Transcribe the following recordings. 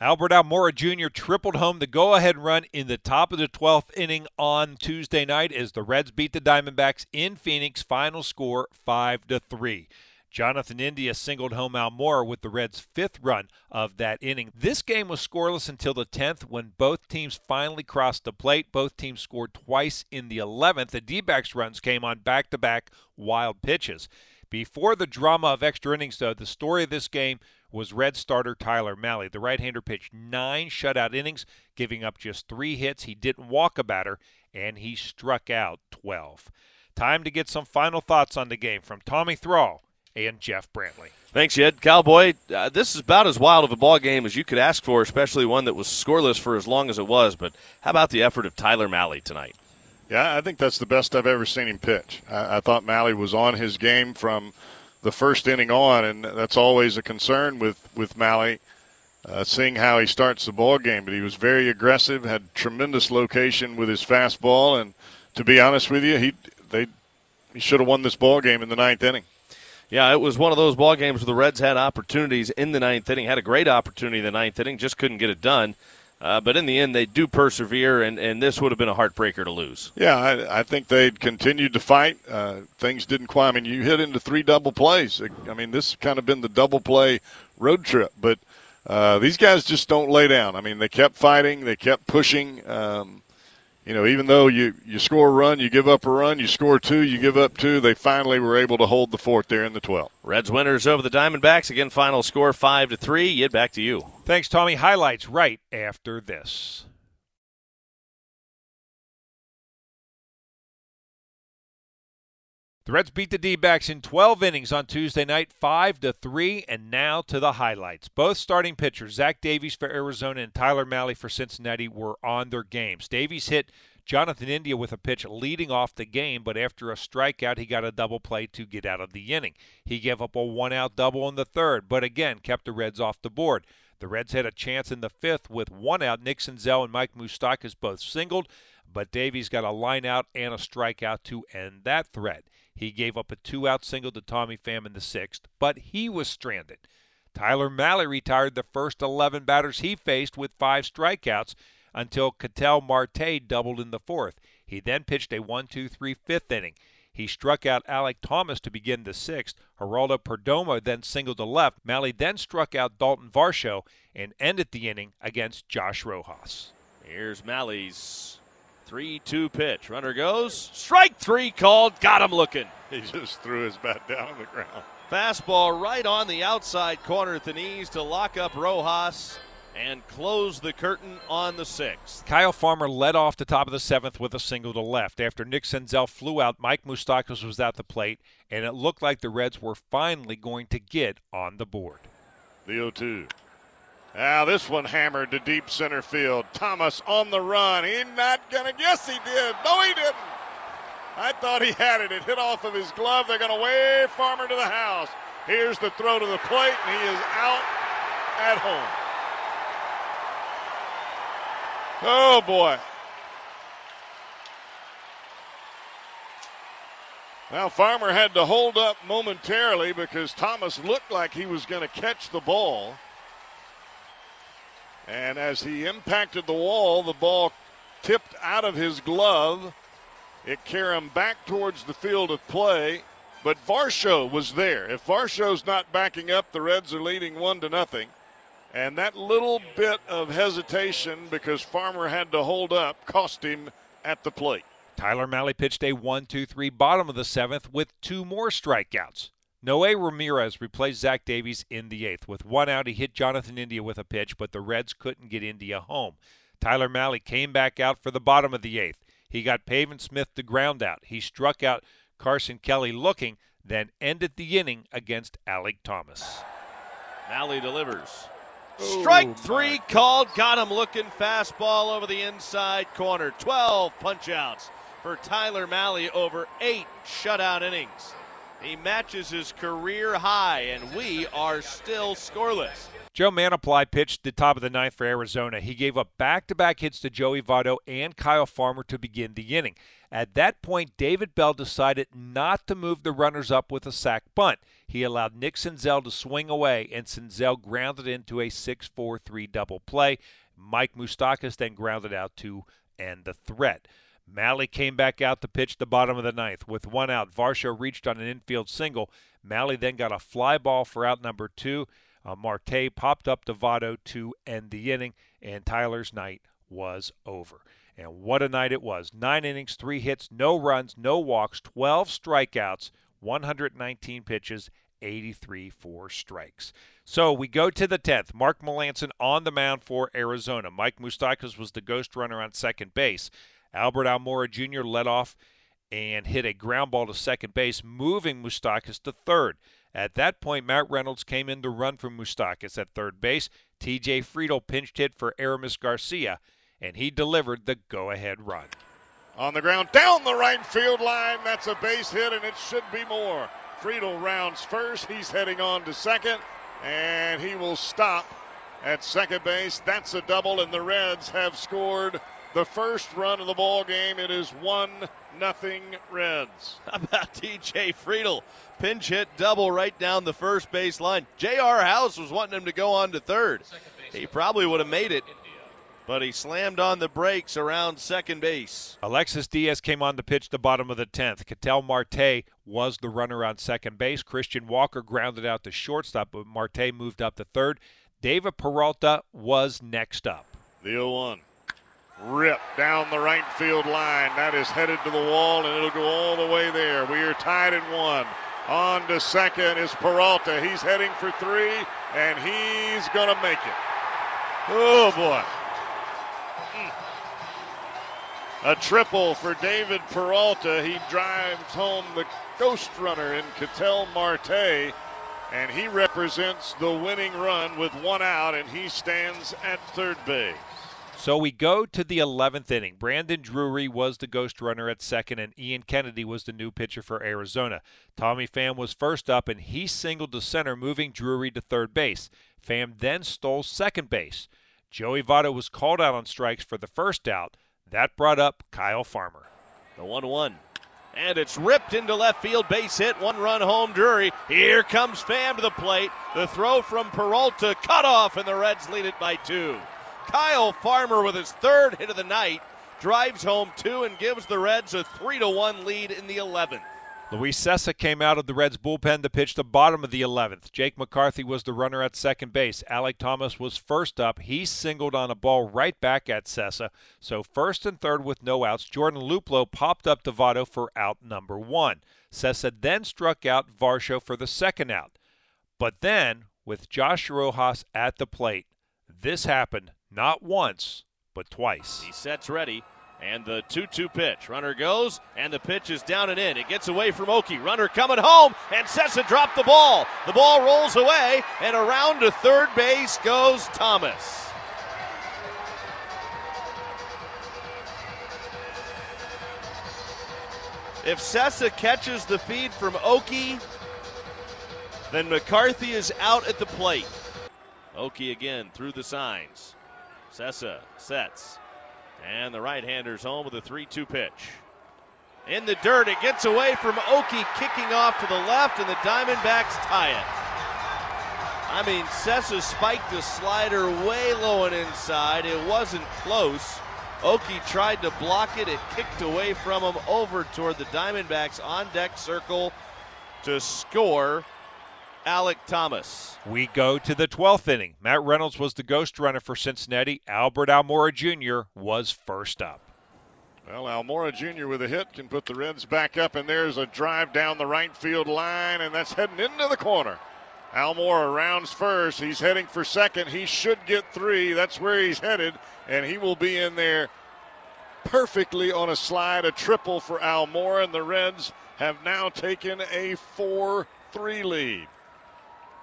Albert Almora Jr. tripled home the go ahead run in the top of the 12th inning on Tuesday night as the Reds beat the Diamondbacks in Phoenix. Final score 5 to 3. Jonathan India singled home Almora with the Reds' fifth run of that inning. This game was scoreless until the 10th when both teams finally crossed the plate. Both teams scored twice in the 11th. The D backs runs came on back to back wild pitches. Before the drama of extra innings, though, the story of this game was Red starter Tyler Mahle. The right hander pitched nine shutout innings, giving up just three hits. He didn't walk a batter, and he struck out 12. Time to get some final thoughts on the game from Tommy Thrall and Jeff Brantley. Thanks, Jed. Cowboy, uh, this is about as wild of a ball game as you could ask for, especially one that was scoreless for as long as it was. But how about the effort of Tyler Mahle tonight? Yeah, I think that's the best I've ever seen him pitch. I, I thought Mahle was on his game from the first inning on, and that's always a concern with with Mahle, uh, seeing how he starts the ball game. But he was very aggressive, had tremendous location with his fastball, and to be honest with you, he they he should have won this ball game in the ninth inning. Yeah, it was one of those ball games where the Reds had opportunities in the ninth inning, had a great opportunity in the ninth inning, just couldn't get it done. Uh, but in the end, they do persevere, and, and this would have been a heartbreaker to lose. Yeah, I, I think they'd continued to fight. Uh, things didn't quite. I mean, you hit into three double plays. I mean, this kind of been the double play road trip, but uh, these guys just don't lay down. I mean, they kept fighting, they kept pushing. Um, you know, even though you, you score a run, you give up a run, you score two, you give up two, they finally were able to hold the fort there in the 12th. Reds winners over the Diamondbacks. Again, final score 5 to 3. Yet back to you. Thanks, Tommy. Highlights right after this. The Reds beat the D-backs in 12 innings on Tuesday night, 5 to 3, and now to the highlights. Both starting pitchers, Zach Davies for Arizona and Tyler Mahle for Cincinnati, were on their games. Davies hit Jonathan India with a pitch leading off the game, but after a strikeout, he got a double play to get out of the inning. He gave up a one-out double in the third, but again kept the Reds off the board. The Reds had a chance in the fifth with one out. Nick Senzel and Mike Moustakas both singled, but Davies got a line out and a strikeout to end that threat. He gave up a two out single to Tommy Pham in the sixth, but he was stranded. Tyler Mahle retired the first 11 batters he faced with five strikeouts until Ketel Marte doubled in the fourth. He then pitched a 1 2 3 fifth inning. He struck out Alek Thomas to begin the sixth. Geraldo Perdomo then singled to left. Mahle then struck out Dalton Varsho and ended the inning against Josh Rojas. Here's Mahle's 3 2 pitch. Runner goes. Strike three called. Got him looking. He just threw his bat down on the ground. Fastball right on the outside corner at the knees to lock up Rojas and close the curtain on the sixth. Kyle Farmer led off the top of the seventh with a single to left. After Nick Senzel flew out, Mike Moustakas was at the plate, and it looked like the Reds were finally going to get on the board. The 0 2. Now, this one hammered to deep center field. Thomas on the run. He's not going to. Yes, he did. No, he didn't. I thought he had it. It hit off of his glove. They're going to wave Farmer to the house. Here's the throw to the plate, and he is out at home. Oh, boy. Now, Farmer had to hold up momentarily because Thomas looked like he was going to catch the ball. And as he impacted the wall, the ball tipped out of his glove. It carried him back towards the field of play. But Varsho was there. If Varsho's not backing up, the Reds are leading one to nothing. And that little bit of hesitation because Farmer had to hold up cost him at the plate. Tyler Mahle pitched a 1 2 3 bottom of the seventh with two more strikeouts. Noe Ramirez replaced Zach Davies in the eighth. With one out, he hit Jonathan India with a pitch, but the Reds couldn't get India home. Tyler Mahle came back out for the bottom of the eighth. He got Pavin Smith to ground out. He struck out Carson Kelly looking, then ended the inning against Alek Thomas. Mahle delivers. Strike oh, three called. Got him looking. Fastball over the inside corner. 12 punchouts for Tyler Mahle over eight shutout innings. He matches his career high, and we are still scoreless. Joe Mantiply pitched the top of the ninth for Arizona. He gave up back to back hits to Joey Votto and Kyle Farmer to begin the inning. At that point, David Bell decided not to move the runners up with a sac bunt. He allowed Nick Senzel to swing away, and Senzel grounded into a 6 4 3 double play. Mike Moustakas then grounded out to end the threat. Mahle came back out to pitch the bottom of the ninth. With one out, Varsho reached on an infield single. Mahle then got a fly ball for out number two. Uh, Marte popped up to Votto to end the inning, and Tyler's night was over. And what a night it was. Nine innings, three hits, no runs, no walks, 12 strikeouts, 119 pitches, 83 for strikes. So we go to the 10th. Mark Melancon on the mound for Arizona. Mike Moustakas was the ghost runner on second base. Albert Almora Jr. led off and hit a ground ball to second base, moving Moustakas to third. At that point, Matt Reynolds came in to run for Moustakas at third base. TJ Friedl pinched hit for Aramis Garcia, and he delivered the go ahead run. On the ground, down the right field line. That's a base hit, and it should be more. Friedl rounds first. He's heading on to second, and he will stop at second base. That's a double, and the Reds have scored the first run of the ball game. It is one nothing Reds. How about TJ Friedl? Pinch hit double right down the first base line. J.R. House was wanting him to go on to third. He probably would have made it, but he slammed on the brakes around second base. Alexis Diaz came on to pitch the bottom of the 10th. Ketel Marte was the runner on second base. Christian Walker grounded out to shortstop, but Marte moved up to third. David Peralta was next up. The 0 1. Rip down the right field line. That is headed to the wall, and it'll go all the way there. We are tied at one. On to second is Peralta. He's heading for three, and he's going to make it. Oh, boy. Hmm. A triple for David Peralta. He drives home the ghost runner in Ketel Marte, and he represents the winning run with one out, and he stands at third base. So we go to the 11th inning. Brandon Drury was the ghost runner at second, and Ian Kennedy was the new pitcher for Arizona. Tommy Pham was first up, and he singled to center, moving Drury to third base. Pham then stole second base. Joey Votto was called out on strikes for the first out. That brought up Kyle Farmer. The 1 1. And it's ripped into left field, base hit, one run home, Drury. Here comes Pham to the plate. The throw from Peralta, cut off, and the Reds lead it by two. Kyle Farmer with his third hit of the night drives home two and gives the Reds a 3 to 1 lead in the 11th. Luis Cessa came out of the Reds bullpen to pitch the bottom of the 11th. Jake McCarthy was the runner at second base. Alek Thomas was first up. He singled on a ball right back at Cessa. So first and third with no outs. Jordan Luplow popped up Votto for out number one. Cessa then struck out Varsho for the second out. But then, with Josh Rojas at the plate, this happened not once, but twice. He sets ready. And the 2 2 pitch. Runner goes, and the pitch is down and in. It gets away from Okey. Runner coming home, and Cessa dropped the ball. The ball rolls away, and around to third base goes Thomas. If Cessa catches the feed from Okey, then McCarthy is out at the plate. Okey again through the signs. Cessa sets. And the right hander's home with a 3 2 pitch. In the dirt, it gets away from Okey, kicking off to the left, and the Diamondbacks tie it. I mean, Cessa spiked the slider way low and inside. It wasn't close. Okey tried to block it. It kicked away from him over toward the Diamondbacks on deck circle to score Alek Thomas. We go to the 12th inning. Matt Reynolds was the ghost runner for Cincinnati. Albert Almora Jr. was first up. Well, Almora Jr. with a hit can put the Reds back up, and there's a drive down the right field line, and that's heading into the corner. Almora rounds first. He's heading for second. He should get three. That's where he's headed, and he will be in there perfectly on a slide, a triple for Almora, and the Reds have now taken a 4 3 lead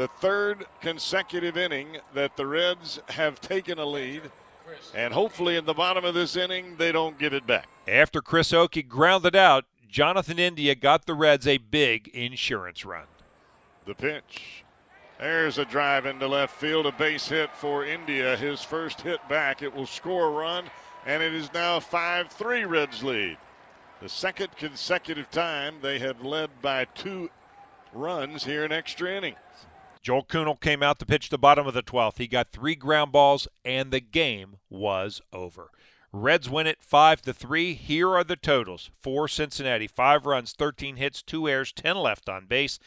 the third consecutive inning that the Reds have taken a lead. And hopefully, in the bottom of this inning, they don't give it back. After Chris Okey grounded out, Jonathan India got the Reds a big insurance run. The pitch. There's a drive into left field, a base hit for India. His first hit back. It will score a run, and it is now 5 3 Reds lead. The second consecutive time they have led by two runs here in extra innings. Joel Kuhnel came out to pitch the bottom of the 12th. He got three ground balls, and the game was over. Reds win it 5 to 3. Here are the totals. For Cincinnati, 5 runs, 13 hits, 2 errors, 10 left on base.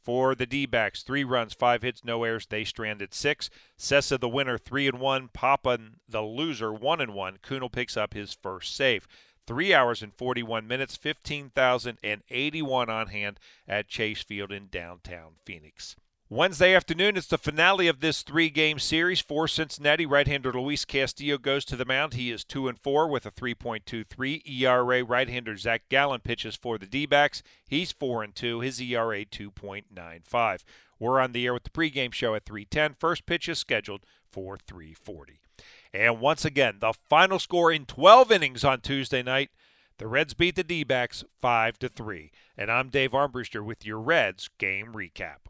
For the D-backs, 3 runs, 5 hits, no errors. They stranded 6. Cessa the winner, 3 and 1. Papa the loser, 1 and 1. Kuhnel picks up his first save. 3 hours and 41 minutes, 15,081 on hand at Chase Field in downtown Phoenix. Wednesday afternoon, it's the finale of this three-game series for Cincinnati. Right-hander Luis Castillo goes to the mound. He is two and four with a 3.23 ERA. Right-hander Zach Gallen pitches for the D-backs. He's four and two. His ERA 2.95. We're on the air with the pregame show at 3:10. First pitch is scheduled for 3:40. And once again, the final score in 12 innings on Tuesday night. The Reds beat the D-backs 5 to 3. And I'm Dave Armbruster with your Reds game recap.